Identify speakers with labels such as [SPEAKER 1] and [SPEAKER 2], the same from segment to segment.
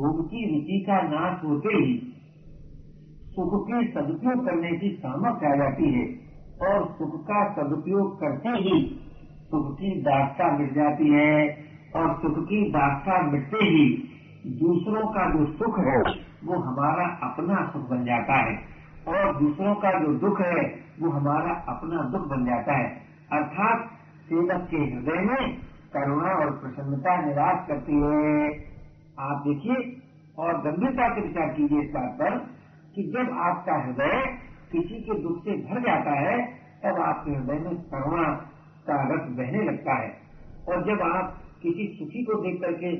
[SPEAKER 1] भोग की रुचि का नाश होते ही सुख के सदुपयोग करने की सामर्थ्य आ जाती है और सुख का सदुपयोग करते ही सुख की दास्ता मिट जाती है और सुख की दास्ता मिटते ही दूसरों का जो सुख है, वो हमारा अपना सुख बन जाता है। और दूसरों का जो दुख है, वो हमारा अपना दुख बन जाता है। अर्थात सेवक के हृदय में करुणा और प्रसन्नता निराश करती है। आप देखिए और गंभीरता से विचार कीजिए इस बात पर कि जब आपका हृदय किसी के दुख से भर जाता है, तब आपके हृदय में करुणा का रस बहने लगता है। और जब आप किसी सुखी को देख करके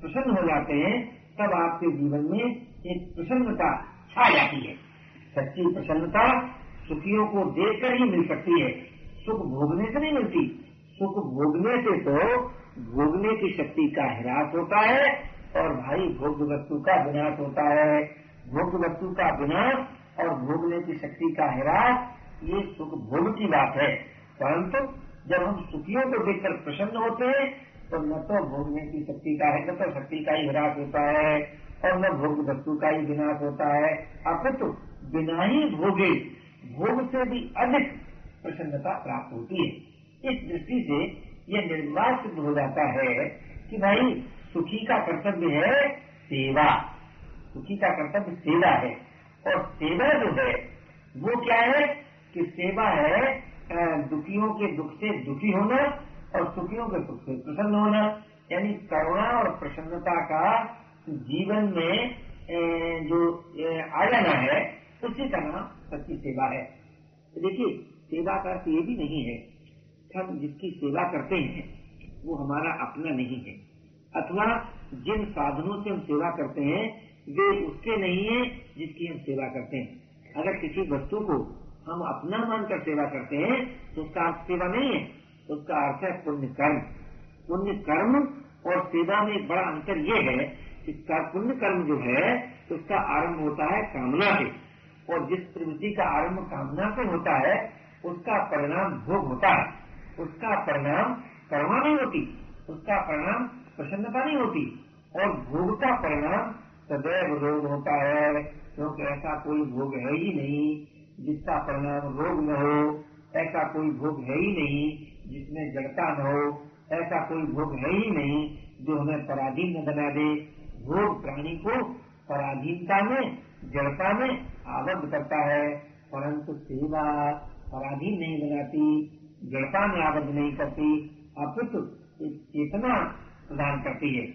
[SPEAKER 1] प्रसन्न हो जाते हैं, तब आपके जीवन में एक प्रसन्नता छा जाती है। सच्ची प्रसन्नता सुखियों को देखकर ही मिल सकती है। सुख भोगने से नहीं मिलती। सुख भोगने से तो भोगने की शक्ति का हिरास होता है और भाई भोग वस्तु का विनाश होता है। भोग वस्तु का विनाश और भोगने की शक्ति का हिरास, ये सुख भोग की बात है। परंतु जब हम सुखियों को देखकर प्रसन्न होते हैं तो न तो भोगने की शक्ति का है न तो शक्ति का ही विनाश होता है और न भोग वस्तु का ही विनाश होता है। अपितु बिना ही भोगे, भोग से भी अधिक प्रसन्नता प्राप्त होती है। इस दृष्टि से यह निर्वाह सिद्ध हो जाता है कि भाई सुखी का कर्तव्य है सेवा। सुखी का कर्तव्य सेवा है। और सेवा जो है, वो क्या है कि सेवा है दुखियों के दुख से दुखी होना और सुखियों के सुख से प्रसन्न होना। यानी करुणा और प्रसन्नता का जीवन में जो आ जाना है, उसी का नाम सच्ची सेवा है। देखिए, सेवा का अर्थ ये भी नहीं है हम जिसकी सेवा करते हैं, वो हमारा अपना नहीं है। अथवा जिन साधनों से हम सेवा करते हैं, वे उसके नहीं है जिसकी हम सेवा करते हैं। अगर किसी वस्तु को हम अपना मानकर सेवा करते हैं तो उसका अर्थ सेवा नहीं है उसका अर्थ है पुण्य कर्म पुण्य कर्म और सेवा में एक बड़ा अंतर ये है कि पुण्य कर्म जो है उसका आरंभ होता है कामना से। और जिस प्रवृत्ति का आरंभ कामना से होता है, उसका परिणाम भोग होता है। उसका परिणाम करुणा नहीं होती, उसका परिणाम प्रसन्नता नहीं होती। और भोग का परिणाम सदैव रोग होता है, क्योंकि ऐसा कोई भोग है ही नहीं जिसका परिणाम रोग न हो। ऐसा कोई भोग है ही नहीं जिसमें जड़ता न हो। ऐसा कोई भोग है ही नहीं जो हमें पराधीन न बना दे। भोग प्राणी को पराधीनता में, जड़ता में आबद्ध करता है, परंतु सेवा पराधीन नहीं बनाती। जड़ता में आबद्ध नहीं करती, अपितु चेतना प्रदान करती है।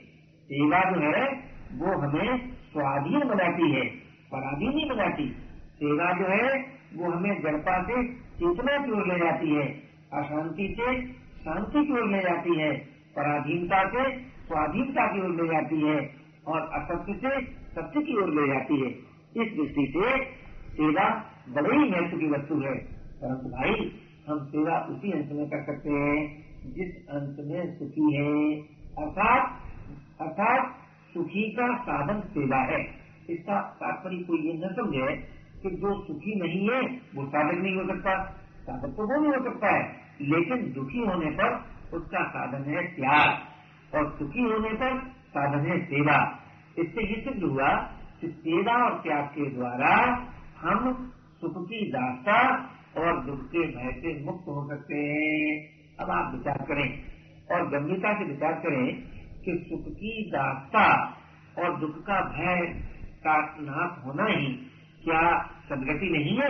[SPEAKER 1] सेवा जो है, वो हमें स्वाधीन बनाती है, पराधीन नहीं बनाती। सेवा जो है, वो हमें जड़ता से चेतना की ओर ले जाती है? अशांति से शांति की ओर ले जाती है? पराधीनता से स्वाधीनता की ओर ले जाती है और असत्य से सत्य की ओर ले जाती है। इस दृष्टि से सेवा बड़े ही महत्व की वस्तु है। परंतु भाई हम सेवा उसी अंश में कर सकते हैं, जिस अंश में सुखी है। अर्थात अर्थात सुखी का साधन सेवा है। इसका तात्पर्य कोई ये न समझे कि जो सुखी नहीं है, वो साधक नहीं हो सकता। साधक तो वो नहीं हो सकता है, लेकिन दुखी होने पर उसका साधन है त्याग। और सुखी होने पर साधन है सेवा। इससे ये सिद्ध हुआ कि सेवा और त्याग के द्वारा हम सुख की दास्ता और दुख के भय से मुक्त हो सकते हैं। अब आप विचार करें और गंभीरता से विचार करें कि सुख की दास्ता और दुख का भय का नाश होना ही क्या सदगति नहीं है?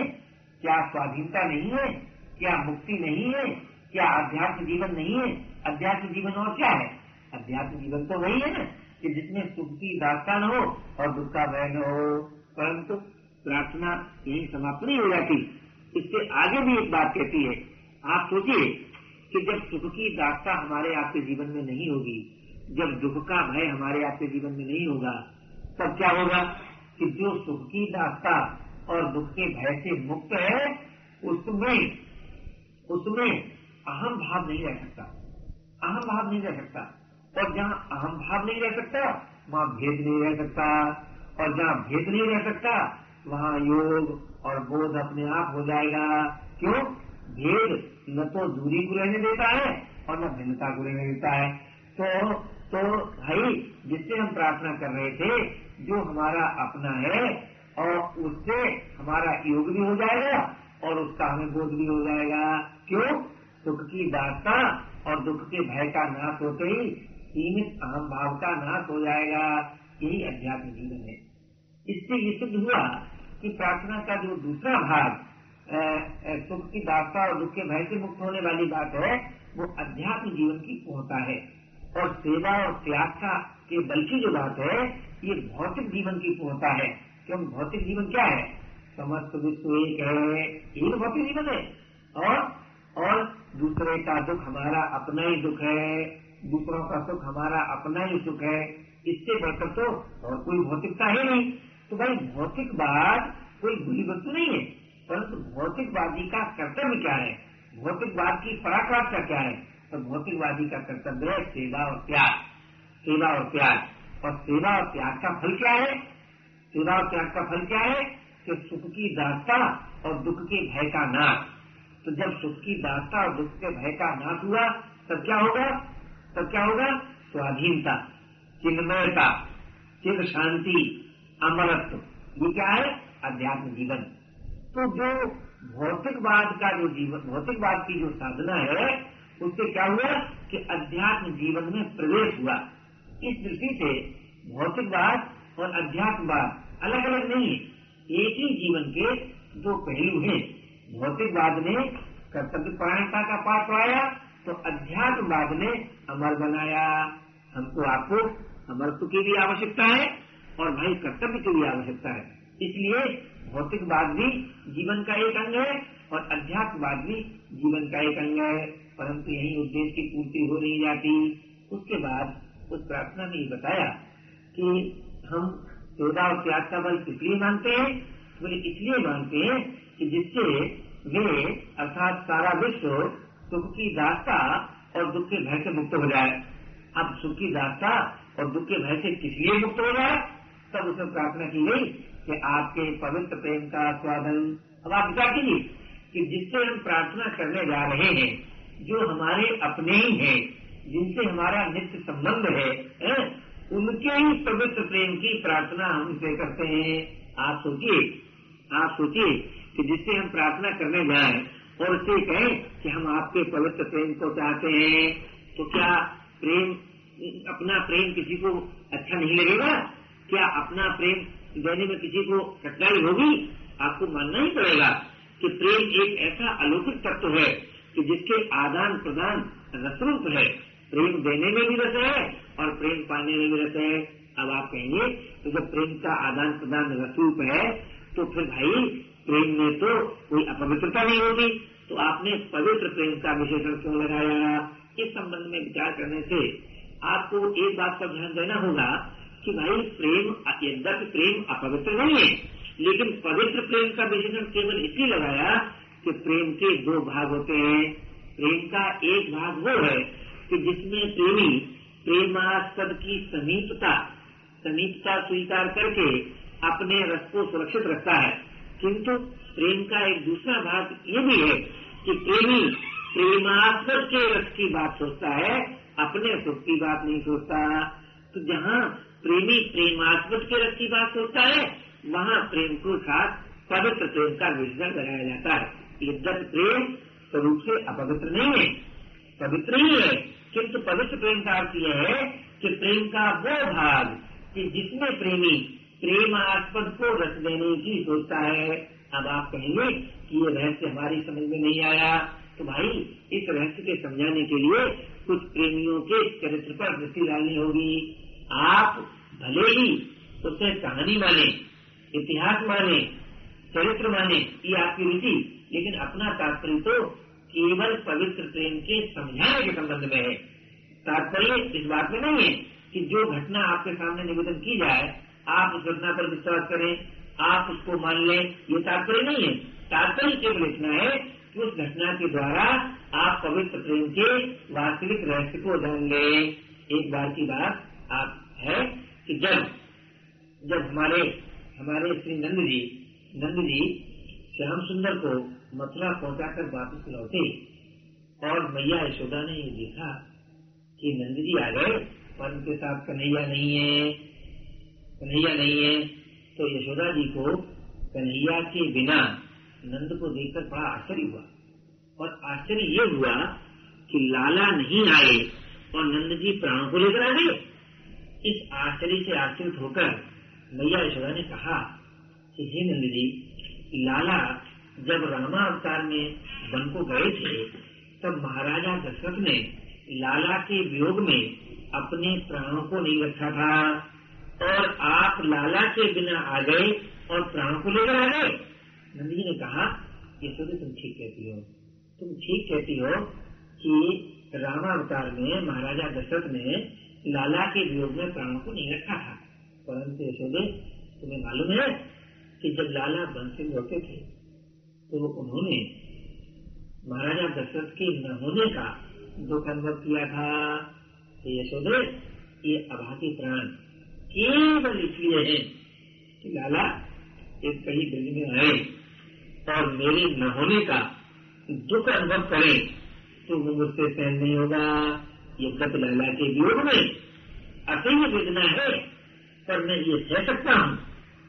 [SPEAKER 1] क्या स्वाधीनता नहीं है? क्या मुक्ति नहीं है? क्या अध्यात्म जीवन नहीं है? अध्यात्म जीवन और क्या है? अध्यात्म जीवन तो वही है कि जिसमें सुख की दास्ता न हो और दुख का भय न हो। परंतु प्रार्थना यही समाप्त नहीं हो जाती। इससे आगे भी एक बात कहती है, आप सोचिए कि जब सुख की दास्ता हमारे आपके जीवन में नहीं होगी, जब दुख का भय हमारे आपके जीवन में नहीं होगा, तब क्या होगा कि जो सुख की दास्ता और दुख के भय से मुक्त है, उसमें उसमें अहम भाव नहीं रह सकता। अहम भाव नहीं रह सकता। और जहाँ अहम भाव नहीं रह सकता, वहाँ भेद नहीं रह सकता। और जहाँ भेद नहीं रह सकता, वहाँ योग और बोध अपने आप हो जाएगा। क्यों? भेद न तो दूरी को रहने देता है और न भिन्नता को रहने देता है। तो तो भाई, जिससे हम प्रार्थना कर रहे थे, जो हमारा अपना है, और उससे हमारा योग भी हो जाएगा और उसका हमें बोध भी हो जाएगा। क्यों? सुख की दास्ता और दुख के भय का नाश होते ही सीमित अहम भाव का नाश हो जाएगा। यही अध्यात्म जीवन है। इससे ये सिद्ध हुआ कि प्रार्थना का जो दूसरा भाग सुख की दास्ता और दुख के भय से मुक्त होने वाली बात है, वो अध्यात्म जीवन की पूर्णता है। और सेवा और त्याग का के बल की जो बात है, ये भौतिक जीवन की पूर्णता है। क्यों? भौतिक जीवन क्या है? समस्त विश्व एक है, एक भौतिक जीवन है। और और दूसरे का दुख हमारा अपना ही दुख है, दूसरों का सुख हमारा अपना ही सुख है। इससे बढ़कर तो और कोई भौतिकता ही नहीं। तो भाई, भौतिकवाद कोई बुरी वस्तु नहीं है, परंतु भौतिकवादी का कर्तव्य क्या है? भौतिकवाद की पराकाष्ठा क्या है? तो भौतिकवादी का कर्तव्य है सेवा और त्याग। सेवा और त्याग। और सेवा और त्याग का फल क्या है? सेवा और त्याग का फल क्या है? कि सुख की दास्ता और दुख के भय का नाश। तो जब सुख की दास्ता और दुख के भय का नाश हुआ, तब क्या होगा? तब क्या होगा? स्वाधीनता, चिन्मयता, चिन्ह शांति अमरत्व। ये क्या है? अध्यात्म जीवन। तो जो भौतिकवाद का जो जीवन, भौतिकवाद की जो साधना है, उससे क्या हुआ कि अध्यात्म जीवन में प्रवेश हुआ। इस दृष्टि से भौतिकवाद और अध्यात्मवाद अलग अलग नहीं है। एक ही जीवन के दो पहलू हैं। भौतिकवाद ने कर्तव्य परायणता का पाठ पढ़ाया तो अध्यात्मवाद ने अमर बनाया। हमको आपको अमरत्व की भी आवश्यकता है। और भाई कर्तव्य की भी आवश्यकता है। इसलिए भौतिकवाद भी जीवन का एक अंग है और अध्यात्मवाद भी जीवन का एक अंग है। परंतु यही उद्देश्य की पूर्ति हो नहीं जाती। उसके बाद उस प्रार्थना ने बताया कि हम चौदह और त्याग का बल इसलिए मानते हैं, बोले, इसलिए मानते हैं कि जिससे वे, अर्थात सारा विश्व सुख की दास्ता और दुख के भय से मुक्त हो जाए। अब सुख की दास्ता और दुख के भय से किस लिए मुक्त हो जाए? तब उसमें प्रार्थना की गई कि आपके पवित्र प्रेम का स्वादन अब आप विचार कीजिए कि जिससे हम प्रार्थना करने जा रहे हैं जो हमारे अपने ही हैं जिनसे हमारा नित्य संबंध है, है उनके ही पवित्र प्रेम की प्रार्थना हम इसे करते हैं। आप सोचिए आप सोचिए कि जिससे हम प्रार्थना करने जाए और उससे कहें कि हम आपके पवित्र प्रेम को चाहते हैं तो क्या प्रेम अपना प्रेम किसी को अच्छा नहीं लगेगा? क्या अपना प्रेम देने में किसी को कठिनाई होगी? आपको मानना ही पड़ेगा कि प्रेम एक ऐसा अलौकिक तत्व है कि जिसके आदान प्रदान रसरूप है। प्रेम देने में भी रस है और प्रेम पाने में भी रस है। अब आप कहेंगे तो जब प्रेम का आदान प्रदान रसरूप है तो फिर भाई प्रेम में तो कोई अपवित्रता नहीं होगी। तो आपने पवित्र प्रेम का विशेषण क्यों लगाया? इस संबंध में विचार करने से आपको एक बात का ध्यान देना होगा कि भाई प्रेम यद्यपि प्रेम अपवित्र नहीं है। लेकिन पवित्र प्रेम का विशेषण केवल इसलिए लगाया कि प्रेम के दो भाग होते हैं। प्रेम का एक भाग वो है कि जिसमें प्रेमी प्रेमास्पद की समीपता समीपता स्वीकार करके अपने रस को सुरक्षित रखता है। किंतु प्रेम का एक दूसरा भाग ये भी है कि प्रेमी प्रेमास्पद के रस की बात सोचता है, अपने सुख की बात नहीं सोचता। तो जहाँ प्रेमी प्रेमास्पद के की बात सोचता है, वहाँ प्रेम को साथ पवित्र प्रेम का विसर्जन लगाया जाता है। यद्यप प्रेम स्वरूप से अपवित्र नहीं है, पवित्र ही है। किंतु पवित्र प्रेम का अर्थ यह है कि प्रेम का वो भाग कि जिसमें प्रेमी प्रेमास्पद को रस देने की सोचता है। अब आप कहेंगे कि ये रहस्य हमारी समझ में नहीं आया। तो भाई, इस रहस्य के समझाने के लिए कुछ प्रेमियों के चरित्र पर दृष्टि डालनी होगी। आप भले ही उसे कहानी माने, इतिहास माने, चरित्र माने, ये आपकी रुचि, लेकिन अपना तात्पर्य तो केवल पवित्र प्रेम के समझाने के संबंध में है। तात्पर्य इस बात में नहीं है कि जो घटना आपके सामने निवेदन की जाए, आप उस घटना पर विश्वास करें, आप उसको मान लें, ये तात्पर्य नहीं है। तात्पर्य केवल इतना है कि उस घटना के द्वारा आप पवित्र प्रेम के वास्तविक रहस्य को जान लें एक बार की बात आप है कि जब जब हमारे हमारे श्री नंद जी नंद जी श्याम सुंदर को मथुरा पहुंचाकर वापस लौटे और मैया यशोदा ने ये देखा कि नंद जी आ गए,
[SPEAKER 2] पर उनके साथ कन्हैया नहीं है। कन्हैया नहीं है। तो यशोदा जी को कन्हैया के बिना नंद को देखकर बड़ा आश्चर्य हुआ। और आश्चर्य ये हुआ कि लाला नहीं आए और नंद जी प्राणों को लेकर आ गए। इस आश्चर्य से आश्चर्य होकर मैया यशोदा ने कहा कि हे नंद लाला, जब रामा अवतार में वन को गए थे, तब महाराजा दशरथ ने लाला के वियोग में अपने प्राणों को नहीं रखा था। और आप लाला के बिना आ गए और प्राणों को लेकर आ गए? नंद ने कहा ये यशोदा, तुम ठीक कहती हो। तुम ठीक कहती हो कि रामावतार में महाराजा दशरथ ने लाला के वियोग में प्राणों को नहीं रखा था। परंतु यशोदे, तुम्हें मालूम है कि जब लाला बंसिंग होते थे तो उन्होंने महाराजा दशरथ के न होने का दुख अनुभव किया था। यशोदे, ये अभागी प्राण केवल इसलिए है कि लाला एक कहीं दिल्ली में आए और मेरे न होने का दुख अनुभव करें तो वो मुझसे सहन नहीं होगा। ये गत लाला के वियोग में असह्य वेदना है, पर मैं ये कह सकता हूँ,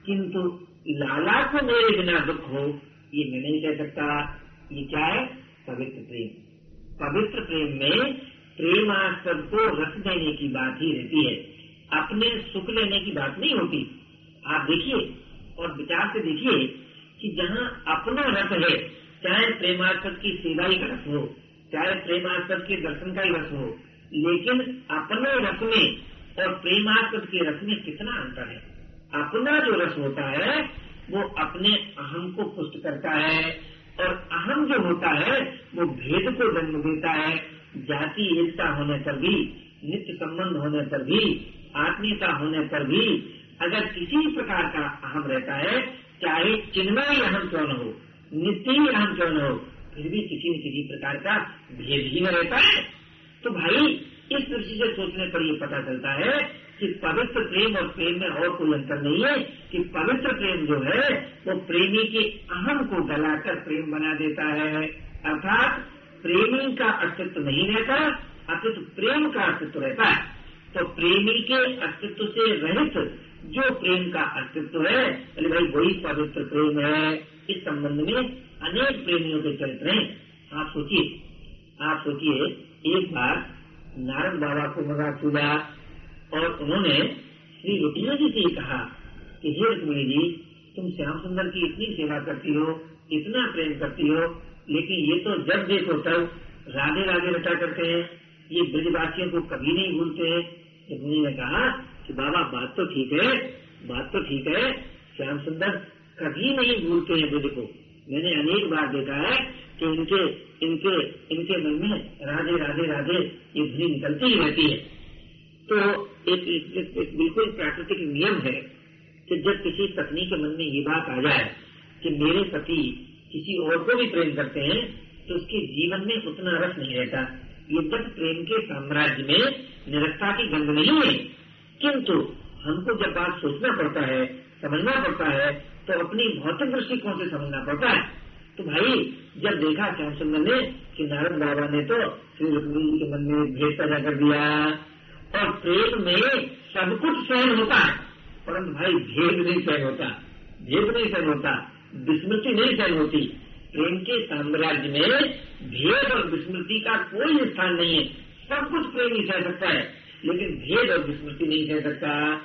[SPEAKER 2] किंतु लाला को मेरे बिना दुख हो, ये मैं नहीं कह सकता। ये क्या है? पवित्र प्रेम। पवित्र प्रेम में प्रेमास्पद को रस देने की बात ही रहती है। अपने सुख लेने की बात नहीं होती। आप देखिए, और विचार से देखिए, कि जहाँ अपना रस है, चाहे प्रेमास्पद की सेवा ही रस हो, चाहे प्रेमास्पद के दर्शन का ही रस हो लेकिन अपने रस में और प्रेमास्पद के रस में कितना अंतर है? अपना जो रस होता है, वो अपने अहम को पुष्ट करता है और अहम जो होता है, वो भेद को जन्म देता है। जाति एकता होने पर भी, नित्य संबंध होने पर भी, आत्मीयता होने पर भी, अगर किसी प्रकार का अहम रहता है, चाहे चिन्मय अहम क्यों न हो, नित्य ही राम चरण हो, फिर भी किसी न किसी प्रकार का भेद ही न रहता है। तो भाई, इस दृष्टि से सोचने पर यह पता चलता है कि पवित्र प्रेम और प्रेम में और कोई अंतर नहीं है कि पवित्र प्रेम जो है, वो प्रेमी के अहम को गलाकर प्रेम बना देता है। अर्थात, प्रेमी का अस्तित्व नहीं रहता अतिथि प्रेम का अस्तित्व रहता है। तो प्रेमी के अस्तित्व से रहित जो प्रेम का अस्तित्व है अरे भाई वही पवित्र प्रेम है। इस संबंध में अनेक प्रेमियों के चरित्र हैं। आप सोचिए आप सोचिए एक बार नारद बाबा को मज़ाक सूझा और उन्होंने श्री रुक्मिणी जी से कहा कि, हे रुक्मिणी जी, तुम श्याम सुंदर की इतनी सेवा करती हो, इतना प्रेम करती हो, लेकिन ये तो जब देखो तब राधे राधे रटा करते हैं। ये ब्रजवासियों को कभी नहीं भूलते हैं। रुक्मिणी ने कहा कि, बाबा, बात तो ठीक है, बात तो ठीक है। श्याम सुंदर कभी नहीं भूलते हैं बुद्ध को। मैंने अनेक बार देखा है कि इनके इनके इनके मन में राधे राधे राधे ये ध्वनि निकलती ही रहती है। तो एक, एक, बिल्कुल प्राकृतिक नियम है कि जब किसी पत्नी के मन में ये बात आ जाए कि मेरे पति किसी और को भी प्रेम करते हैं तो उसके जीवन में उतना रस नहीं रहता। ये जब प्रेम के साम्राज्य में निरस्ता की गंध नहीं है किंतु हमको जब बात सोचना पड़ता है समझना पड़ता है तो अपनी भौतिक दृष्टिकोण से समझना पड़ता है। तो भाई, जब देखा श्याम सुंदर ने कि नारद बाबा ने तो श्री रुक्मिणी के मन में भेद पैदा कर दिया और प्रेम में सब कुछ सहन होता है। परंतु भाई, भेद नहीं सहन होता। भेद नहीं सहन होता। विस्मृति नहीं सहन होती। प्रेम के साम्राज्य में भेद और विस्मृति का कोई स्थान नहीं है। सब कुछ प्रेम ही सह सकता है। लेकिन भेद और विस्मृति नहीं सह सकता।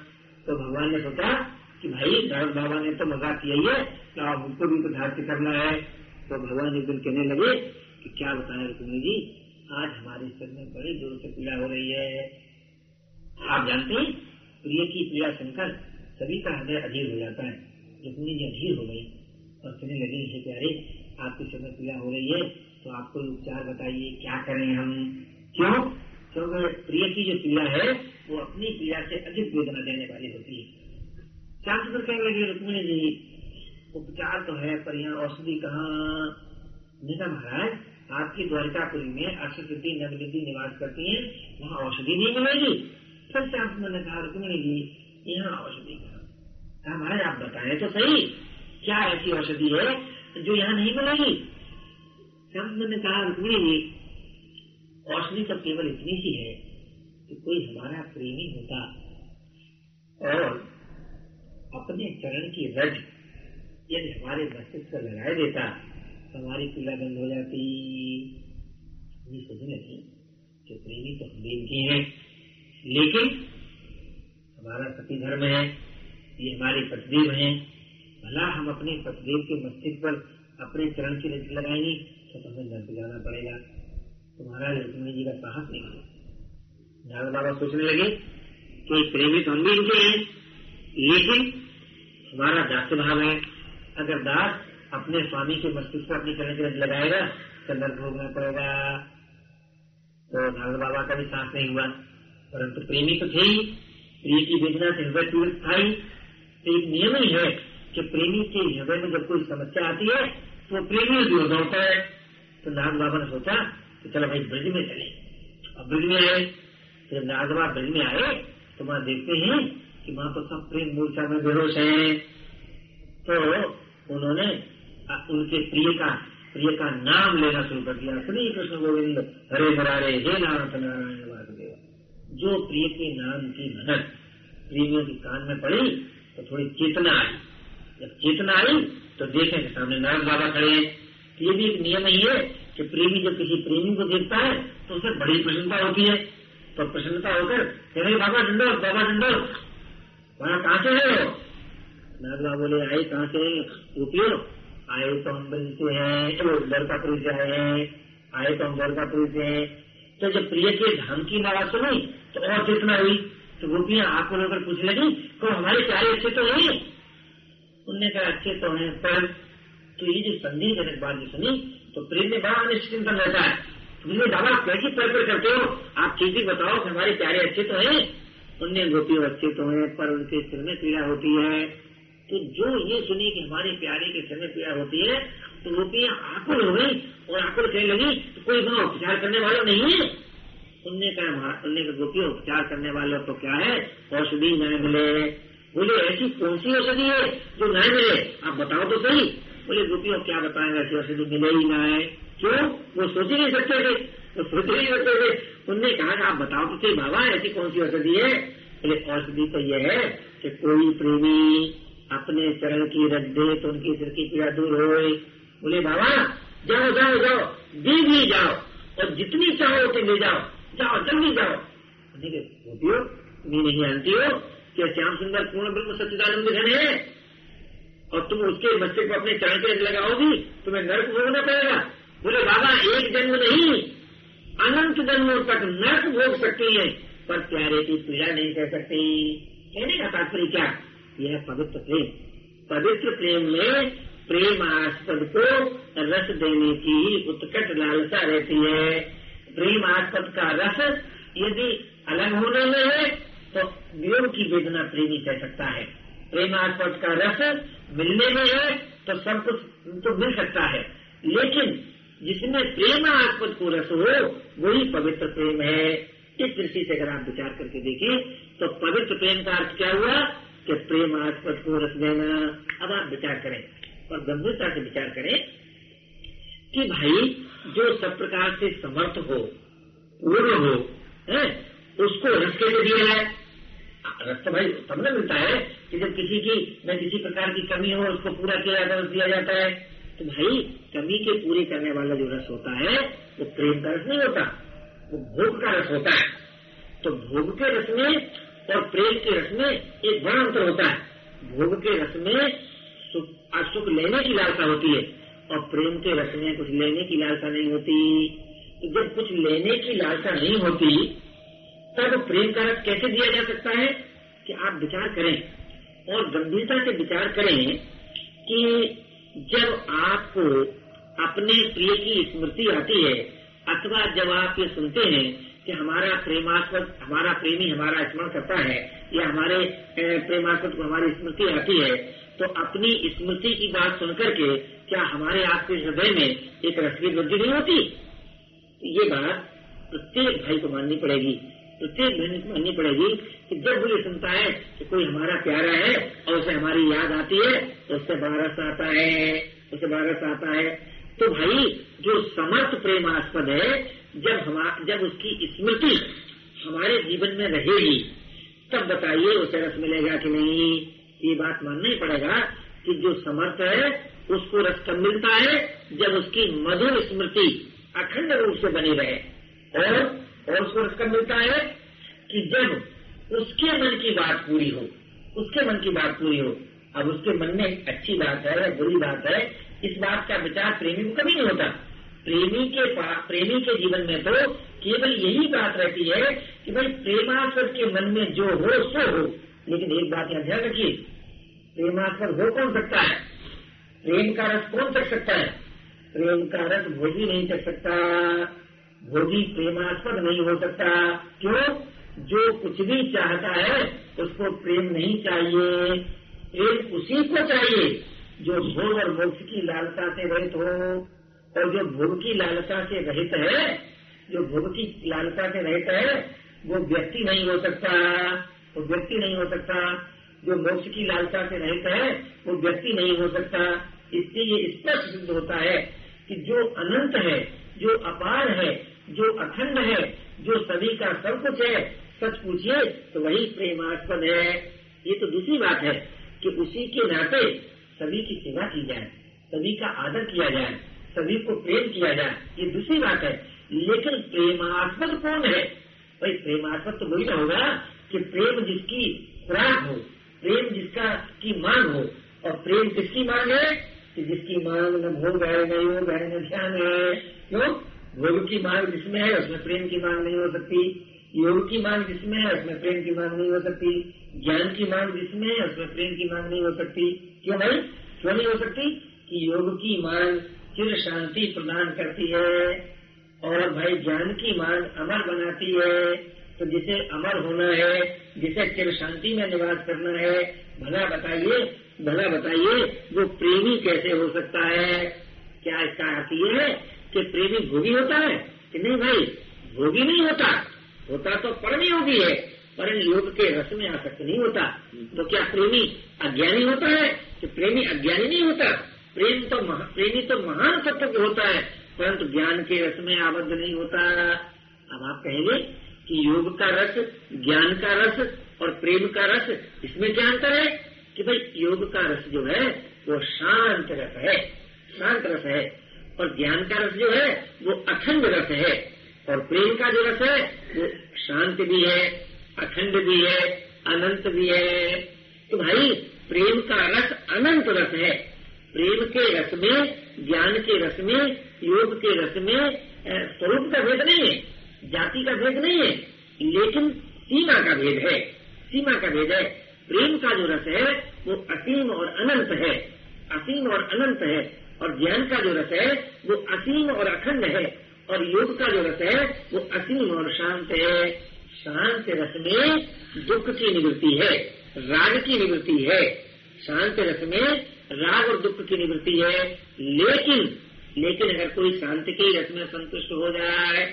[SPEAKER 2] तो भगवान ने सोचा कि भाई नारद बाबा ने तो मज़ाक किया ही है तो आप उनको भी तो धार्य करना है। तो भगवान एक दिन कहने लगे कि क्या बताएँ रुक्मी जी, आज हमारे सिर में बड़ी ज़ोर से पीड़ा हो रही है। आप जानते हैं, प्रिय की पीड़ा सुनकर सभी का हृदय अधीर हो जाता है। रुक्मी जी अधीर हो गई और कहने लगे, हे प्यारे, आपके सिर में पीड़ा हो रही है तो आपको उपचार बताइए, क्या करें हम? क्यों? क्योंकि प्रिय की जो पीड़ा है, वो अपनी पीड़ा से अधिक वेदना देने वाली होती है। शांत कहने लगे रुक्मिणी जी उपचार तो है, पर यहाँ औषधि कहाँ? निजा महाराज, आपकी द्वारिकापुरी में अष्टसिद्धि नवनिधि निवास करती है, वहाँ औषधि नहीं मिलेगी। फिर सुंदर ने कहा रुक्मिणी जी यहाँ औषधि कहा? महाराज, आप बताएँ तो सही, क्या ऐसी औषधि है जो यहाँ नहीं मिलेगी? सुंदर ने कहा रुक्मिणी जी औषधि तो केवल इतनी सी है कि कोई हमारा प्रेमी होता और अपने चरण की रज यदि हमारे मस्तिष्क पर लगाए देता तो हमारी पीड़ा बंद हो जाती। सोचने लगी कि प्रेमी तो हम इनके हैं, लेकिन हमारा पति धर्म है, ये हमारे पतिदेव हैं। भला हम अपने पतिदेव के मस्तिष्क पर अपने चरण की रज लगाएँगे तो हमें नर्क जाना पड़ेगा। तुम्हारा लक्ष्मण जी का साहस नहीं नारद बाबा सोचने लगे कि प्रेमी तो हम भी इनके हैं, लेकिन हमारा दास भाव है। अगर दास अपने स्वामी के मस्तिष्क पर अपनी करने के लगाएगा तो नर्क भोगना पड़ेगा तो नारद बाबा का भी सांस नहीं हुआ। परंतु प्रेमी तो थे ही। प्रिय की वेदना से हृदय पीड़ित था ही तो एक नियम ही है कि प्रेमी के हृदय में जब कोई समस्या आती है तो प्रेमी दूर दौड़ता है। तो नारद बाबा ने सोचा कि चलो भाई ब्रज में चले। अब ब्रज में आए। जब नागवा ब्रज में आए तो वहाँ देखते हैं कि वहाँ तो सब प्रेम मूर्छा में बेहोश है। तो उन्होंने उनके प्रिय का प्रिय का नाम लेना शुरू कर दिया। श्री कृष्ण गोविंद, हरे हरारे हे नाथ नारायण, वासुदेव। जो प्रिय के नाम की भनक प्रेमियों की कान में पड़ी तो थोड़ी चेतना आई। जब चेतना आई तो देखे कि सामने नारायण बाबा खड़े तो ये भी एक नियम ही है कि प्रेमी जब किसी प्रेमी को देखता है तो उसे बड़ी प्रसन्नता होती है। तो प्रसन्नता होकर कह रहे बाबा डंडो बाबा डंडो वहाँ कहाँ से है? नागवा बोले आए कहाँ से? रुपयो आए तो हम से हैं। वो दरकापुरी से है, आए तो हम दरकापुरी से हैं। तो जब प्रिय के धाम की नारा सुनी तो और चेतना हुई। तो गोपियाँ आपको लेकर पूछ लगी तो हमारे प्यारे अच्छे तो नहीं उनने कहा, अच्छे तो हैं, पर तो ये जो संधि जनक बात सुनी तो प्रेम में बड़ा अनिश्चिंतन रहता है। तुमने बाबा कैसी तर्क करते हो। आप चीज़ बताओ कि हमारे प्यारे अच्छे तो हैं? उनने गोपी अच्छे तो हैं, पर उनके सिर में पीड़ा होती है। तो जो ये सुनी कि हमारे प्यारे के सिर में पीड़ा होती है तो गोपियाँ आकुल हो गई और आकुल कहने लगी तो कोई वहाँ उपचार करने वाला नहीं है? उनने कहा उनने कहा गोपियों, उपचार करने वाले तो क्या है? औषधि न मिले। बोले, ऐसी कौन सी औषधि है जो न मिले? आप बताओ तो सही। बोले, गोपियों, क्या बताएँगे ऐसी औषधि मिले ही ना है। क्यों? वो सोच ही नहीं सकते थे। नहीं सकते थे उनने कहा आप बताओ तो सही बाबा ऐसी कौन सी औषधि है? बोले, औषधि तो यह है कि कोई प्रेमी अपने चरण की रख दे तो उनकी सिर की पीड़ा दूर हो बोले, बाबा, जाओ जाओ जाओ दीदी भी जाओ और जितनी चाहो उतनी ले जाओ। जाओ, जल्दी जाओ। गोपियो तुम नहीं जानती हो कि श्याम सुंदर पूर्ण ब्रह्म सच्चिदानंद घन है? और तुम उसके बच्चे को अपने चरण के लगाओगी, तुम्हें नर्क भोगना पड़ेगा। बोले, बाबा, एक जन्म नहीं अनंत जन्मों तक नर्क भोग सकती है, पर प्यारे की पीड़ा नहीं कर सकती। कहने का तात्पर्य क्या? यह पवित्र प्रेम। पवित्र प्रेम में प्रेम आस्पद को रस देने की उत्कट लालसा रहती है। प्रेम आस्पद का रस यदि अलग होने में है तो वियोग की वेदना प्रेमी कह सकता है। प्रेमास्पद का रस मिलने में है तो सब कुछ तो मिल सकता है। लेकिन जिसमें प्रेम प्रेमास्पद को रस हो, वही पवित्र प्रेम है। इस दृष्टि से अगर आप विचार करके देखें तो पवित्र प्रेम का अर्थ क्या हुआ? कि प्रेम प्रेमास्पद को रस देना अब आप विचार करें, और गंभीरता से विचार करें कि भाई, जो सब प्रकार से समर्थ हो, पूर्ण हो, है, उसको रस कैसे दिया है। रस तो भाई तब न मिलता है कि जब किसी की, न किसी प्रकार की कमी हो, उसको पूरा किया जाता दिया जाता है। तो भाई कमी के पूरे करने वाला जो रस होता है, वो प्रेम का रस नहीं होता, वो भोग का रस होता है। तो भोग के रस में और प्रेम के रस में एक बड़ा अंतर होता है। भोग के रस में सुख सुख लेने की लालसा होती है और प्रेम के रस में कुछ लेने की लालसा नहीं होती। तो जब कुछ लेने की लालसा नहीं होती, तब प्रेम का रस कैसे दिया जा सकता है कि आप विचार करें और गंभीरता से विचार करें कि जब आपको अपने प्रिय की स्मृति आती है, अथवा जब आप ये सुनते हैं कि हमारा प्रेमास्पद, हमारा प्रेमी हमारा स्मरण करता है, या हमारे प्रेमास्पद को हमारी स्मृति आती है तो अपनी स्मृति की बात सुनकर के क्या हमारे आपके हृदय में एक रस की वृद्धि नहीं होती? ये बात प्रत्येक भाई को माननी पड़ेगी। बहन को माननी पड़ेगी कि जब ये सुनता है कि कोई हमारा प्यारा है और उसे हमारी याद आती है तो उससे बारस आता है उसे बारस आता है। तो भाई, जो समर्थ प्रेमास्पद है, जब हम, जब उसकी स्मृति हमारे जीवन में रहेगी, तब बताइए उसे रस मिलेगा कि नहीं? ये बात मानना ही पड़ेगा कि जो समर्थ है, उसको रस कब मिलता है जब उसकी मधुर स्मृति अखंड रूप से बनी रहे। और और उसको रस कब मिलता है कि जब उसके मन की बात पूरी हो, उसके मन की बात पूरी हो, अब उसके मन में अच्छी बात है या बुरी बात है, इस बात का विचार प्रेमी को कभी नहीं होता। प्रेमी के पास प्रेमी के जीवन में तो केवल यही बात रहती है कि भाई प्रेमास्पद के मन में जो हो, सो हो। लेकिन एक बात यहाँ ध्यान रखिए प्रेमास्पद हो कौन सकता है? प्रेम का रस कौन चख सकता है? प्रेम का रस भोगी नहीं चख सकता। भोगी प्रेमास्पद नहीं हो सकता। क्यों? जो कुछ भी चाहता है, उसको प्रेम नहीं चाहिए। प्रेम उसी को चाहिए जो भोग और मोक्ष की लालसा से रहित हो। और जो भोग की लालसा से रहित है, जो भोग की लालसा से रहित है, वो व्यक्ति नहीं हो सकता। वो व्यक्ति नहीं हो सकता। जो मोक्ष की लालसा से रहित है, वो व्यक्ति नहीं हो सकता। इससे ये स्पष्ट सिद्ध होता है कि जो अनंत है, जो अपार है जो अखंड है, जो सभी का सब कुछ है, सच पूछिए तो वही प्रेमास्पद है। ये तो दूसरी बात है कि उसी के नाते सभी की सेवा की जाए, सभी का आदर किया जाए, सभी को प्रेम किया जाए, ये दूसरी बात है। लेकिन प्रेमास्पद कौन है? भाई, प्रेमास्पद तो वही ना होगा कि प्रेम जिसकी खुराक हो, प्रेम जिसका, की मांग हो। और प्रेम किसकी मांग है? कि जिसकी मांग न भोग है न योग है न ध्यान है। क्यों? भोग की मांग जिसमें है, उसमें प्रेम की मांग नहीं हो सकती। योग की मांग जिसमें है, उसमें प्रेम की मांग नहीं हो सकती। ज्ञान की मांग जिसमें है, उसमें प्रेम की मांग नहीं हो सकती। क्यों नहीं? क्यों नहीं हो सकती? कि योग की मांग चिर शांति प्रदान करती है और भाई ज्ञान की मांग अमर बनाती है। तो जिसे अमर होना है, जिसे चिर शांति में निवास करना है, भला बताइए भला बताइए, वो प्रेमी कैसे हो सकता है? क्या इसका अर्थ ये है कि प्रेमी भोगी होता है कि नहीं भाई? भोगी नहीं होता। होता तो परम योगी है, पर योग के रस में आसक्त नहीं होता। तो क्या प्रेमी अज्ञानी होता है? कि प्रेमी अज्ञानी नहीं होता? प्रेम तो प्रेमी तो महान सत्य होता है, परंतु ज्ञान के रस में आबद्ध नहीं होता। अब आप कहेंगे कि योग का रस, ज्ञान का रस और प्रेम का रस, इसमें क्या अंतर है? कि भाई योग का रस जो है, वो शांत रस है, शांत रस है। और ज्ञान का रस जो है, वो अखंड रस है। और प्रेम का जो रस है, वो शांत भी है, अखंड भी है, अनंत भी है। तो भाई, प्रेम का रस अनंत रस है। प्रेम के रस में, ज्ञान के रस में, योग के रस में स्वरूप का भेद नहीं है, जाति का भेद नहीं है, लेकिन सीमा का भेद है। सीमा का भेद है। प्रेम का जो रस है, वो असीम और अनंत है। असीम और अनंत है। और ज्ञान का जो रस है, वो असीम और अखंड है। और योग का जो रस है, वो असीम और शांत है। शांत रस में दुख की निवृत्ति है, राग की निवृत्ति है। शांत रस में राग और दुख की निवृत्ति है। लेकिन लेकिन अगर कोई शांति के रस में संतुष्ट हो जाए,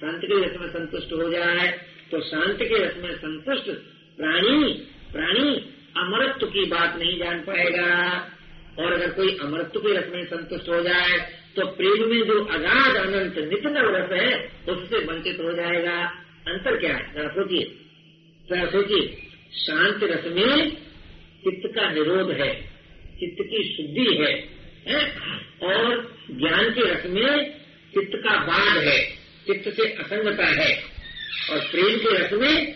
[SPEAKER 2] शांत के रस में संतुष्ट हो जाए तो शांत के रस में संतुष्ट प्राणी प्राणी अमरत्व की बात नहीं जान पाएगा। और अगर कोई अमृत के रस में संतुष्ट हो जाए तो प्रेम में जो अगाध अनंत नित्य रस है उससे वंचित हो जाएगा। अंतर क्या है? जरा सोचिए। जरा सोचिए। शांत रस में चित्त का निरोध है चित्त की शुद्धि है, है? और ज्ञान के रस में चित्त का बाध है चित्त से असंगता है। और प्रेम के रस में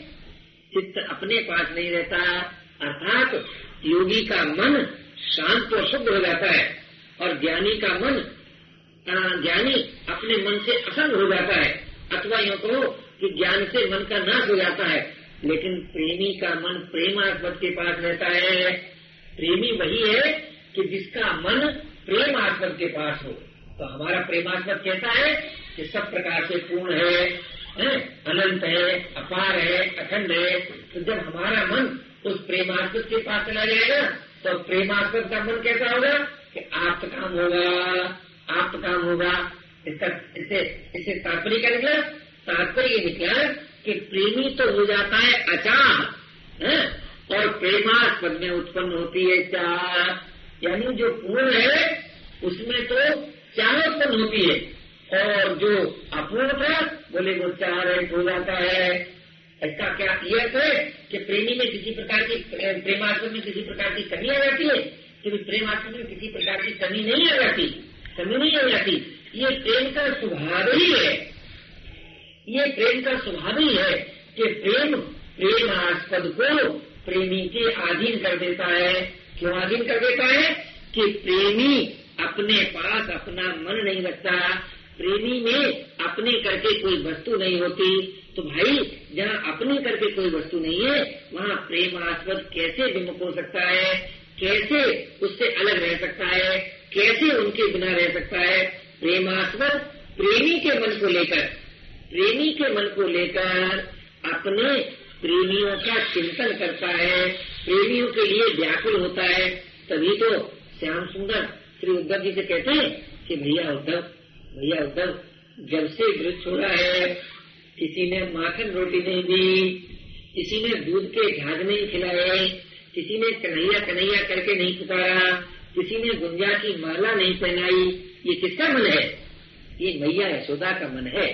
[SPEAKER 2] चित्त अपने पास नहीं रहता। अर्थात योगी का मन शांत और शुद्ध हो जाता है और ज्ञानी का मन ज्ञानी अपने मन से असंग हो जाता है। अथवा यूँ कहो कि ज्ञान से मन का नाश हो जाता है। लेकिन प्रेमी का मन प्रेमास्पद के पास रहता है। प्रेमी वही है कि जिसका मन प्रेम आस्पद के पास हो। तो हमारा प्रेमास्पद कैसा है कि सब प्रकार से पूर्ण है, है अनंत है अपार है अखंड है। तो जब हमारा मन उस प्रेमास्पद के पास चला जाएगा तो प्रेमास्पद का मन कैसा होगा? कि आप काम होगा आप काम होगा। इसका, इससे इससे तात्पर्य क्या निकला? तात्पर्य निकला कि प्रेमी तो हो जाता है अचार और प्रेमास्पद में उत्पन्न होती है चाह यानी जो पूर्ण है, उसमें तो चाह उत्पन्न होती है। और जो अपूर्ण था, बोले वो चाह रहित हो जाता है। इसका क्या यह अर्थ है कि प्रेमी में किसी प्रकार की प्रेमास्पद में किसी प्रकार की कमी आ जाती है? कि प्रेमास्पद में किसी प्रकार की कमी नहीं आ जाती। कमी नहीं आ जाती। ये प्रेम का स्वभाव ही है। ये प्रेम का स्वभाव ही है कि प्रेम प्रेमास्पद को प्रेमी के अधीन कर देता है। क्यों अधीन कर देता है? कि प्रेमी अपने पास अपना मन नहीं रखता। प्रेमी में अपने करके कोई वस्तु नहीं होती। तो भाई, जहाँ अपने करके कोई वस्तु नहीं है, वहाँ प्रेमास्पद कैसे विमुख हो सकता है? कैसे उससे अलग रह सकता है? कैसे उनके बिना रह सकता है? प्रेमास्पद प्रेमी के मन को लेकर, प्रेमी के मन को लेकर अपने प्रेमियों का चिंतन करता है। प्रेमियों के लिए व्याकुल होता है। तभी तो श्याम सुंदर श्री उद्धव जी से कहते हैं कि, भैया उद्धव भैया उद्धव, जब से वृक्ष हो रहा है किसी ने माखन रोटी नहीं दी, किसी ने दूध के झाग नहीं खिलाए, किसी ने कन्हैया कन्हैया करके नहीं पुकारा, किसी ने गुंजा की माला नहीं पहनाई, ये किसका मन है? ये मैया यशोदा का मन है।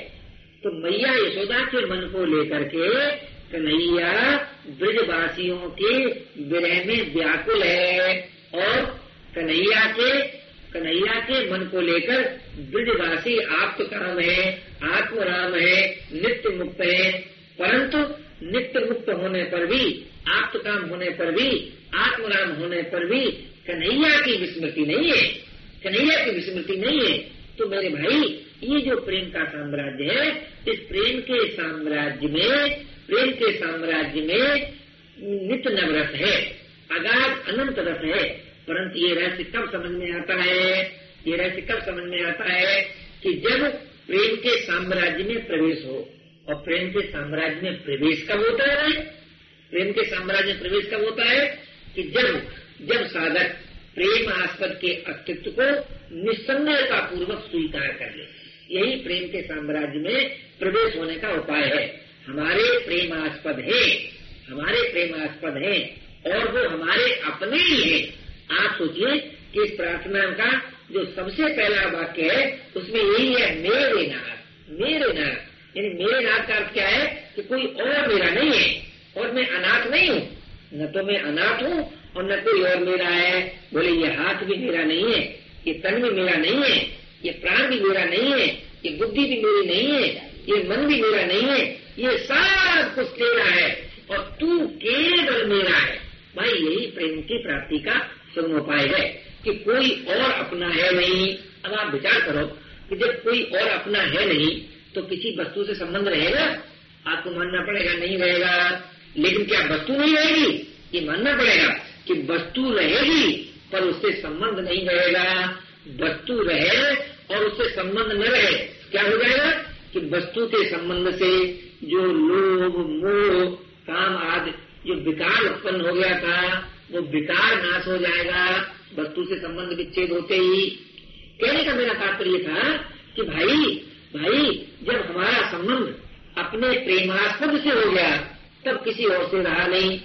[SPEAKER 2] तो मैया यशोदा के मन को लेकर के कन्हैया ब्रजवासियों के विरह में व्याकुल है और कन्हैया के कन्हैया के मन को लेकर ब्रजवासी आत्म काम है, आत्मराम है, नित्य मुक्त है। परंतु नित्य मुक्त होने पर भी आत्म काम होने पर भी, आत्मराम होने पर भी कन्हैया की विस्मृति नहीं है। कन्हैया की विस्मृति नहीं है। तो मेरे भाई, ये जो प्रेम का साम्राज्य है, इस प्रेम के साम्राज्य में, प्रेम के साम्राज्य में नित्य नवरस है, अगाध अनंत रस है। परंतु ये रहस्य कब समझ में आता है? ये रहस्य कब समझ में आता है कि जब प्रेम के साम्राज्य में प्रवेश हो, और प्रेम के साम्राज्य में प्रवेश कब होता है? प्रेम के साम्राज्य में प्रवेश कब होता है? कि जब जब साधक प्रेम आस्पद के अस्तित्व को निस्संदेहता पूर्वक स्वीकार कर ले, यही प्रेम के साम्राज्य में प्रवेश होने का उपाय है। हमारे प्रेमास्पद है, हमारे प्रेमास्पद है, और वो हमारे अपने ही है। आप सोचिए कि इस प्रार्थना का जो सबसे पहला वाक्य है, उसमें यही है, मेरे नाथ मेरे नाथ. यानी मेरे नाथ का अर्थ क्या है कि कोई और मेरा नहीं है, और मैं अनाथ नहीं हूँ। न तो मैं अनाथ हूँ, और न कोई और मेरा है। बोले, ये हाथ भी मेरा नहीं है, ये तन भी मेरा नहीं है, ये प्राण भी मेरा नहीं है, ये बुद्धि भी मेरी नहीं है, ये मन भी मेरा नहीं है, ये सब कुछ तेरा है, और तू केवल मेरा है। भाई, यही प्रेम की प्राप्ति का उपाय है कि कोई और अपना है नहीं। अब आप विचार करो कि जब कोई और अपना है नहीं तो किसी वस्तु से संबंध रहेगा? आपको मानना पड़ेगा, नहीं रहेगा। लेकिन क्या वस्तु नहीं रहेगी? ये मानना पड़ेगा कि वस्तु रहेगी, पर उससे संबंध नहीं रहेगा। वस्तु रहे और उससे संबंध न रहे, क्या हो जाएगा? कि वस्तु के संबंध से जो लोभ, मोह, काम आदि, जो विकार उत्पन्न हो गया था वो विकार नाश हो जाएगा, वस्तु से संबंध विच्छेद होते ही। कहने का मेरा तात्पर्य था कि भाई भाई, जब हमारा संबंध अपने प्रेमास्पद से हो गया, तब किसी और से रहा नहीं।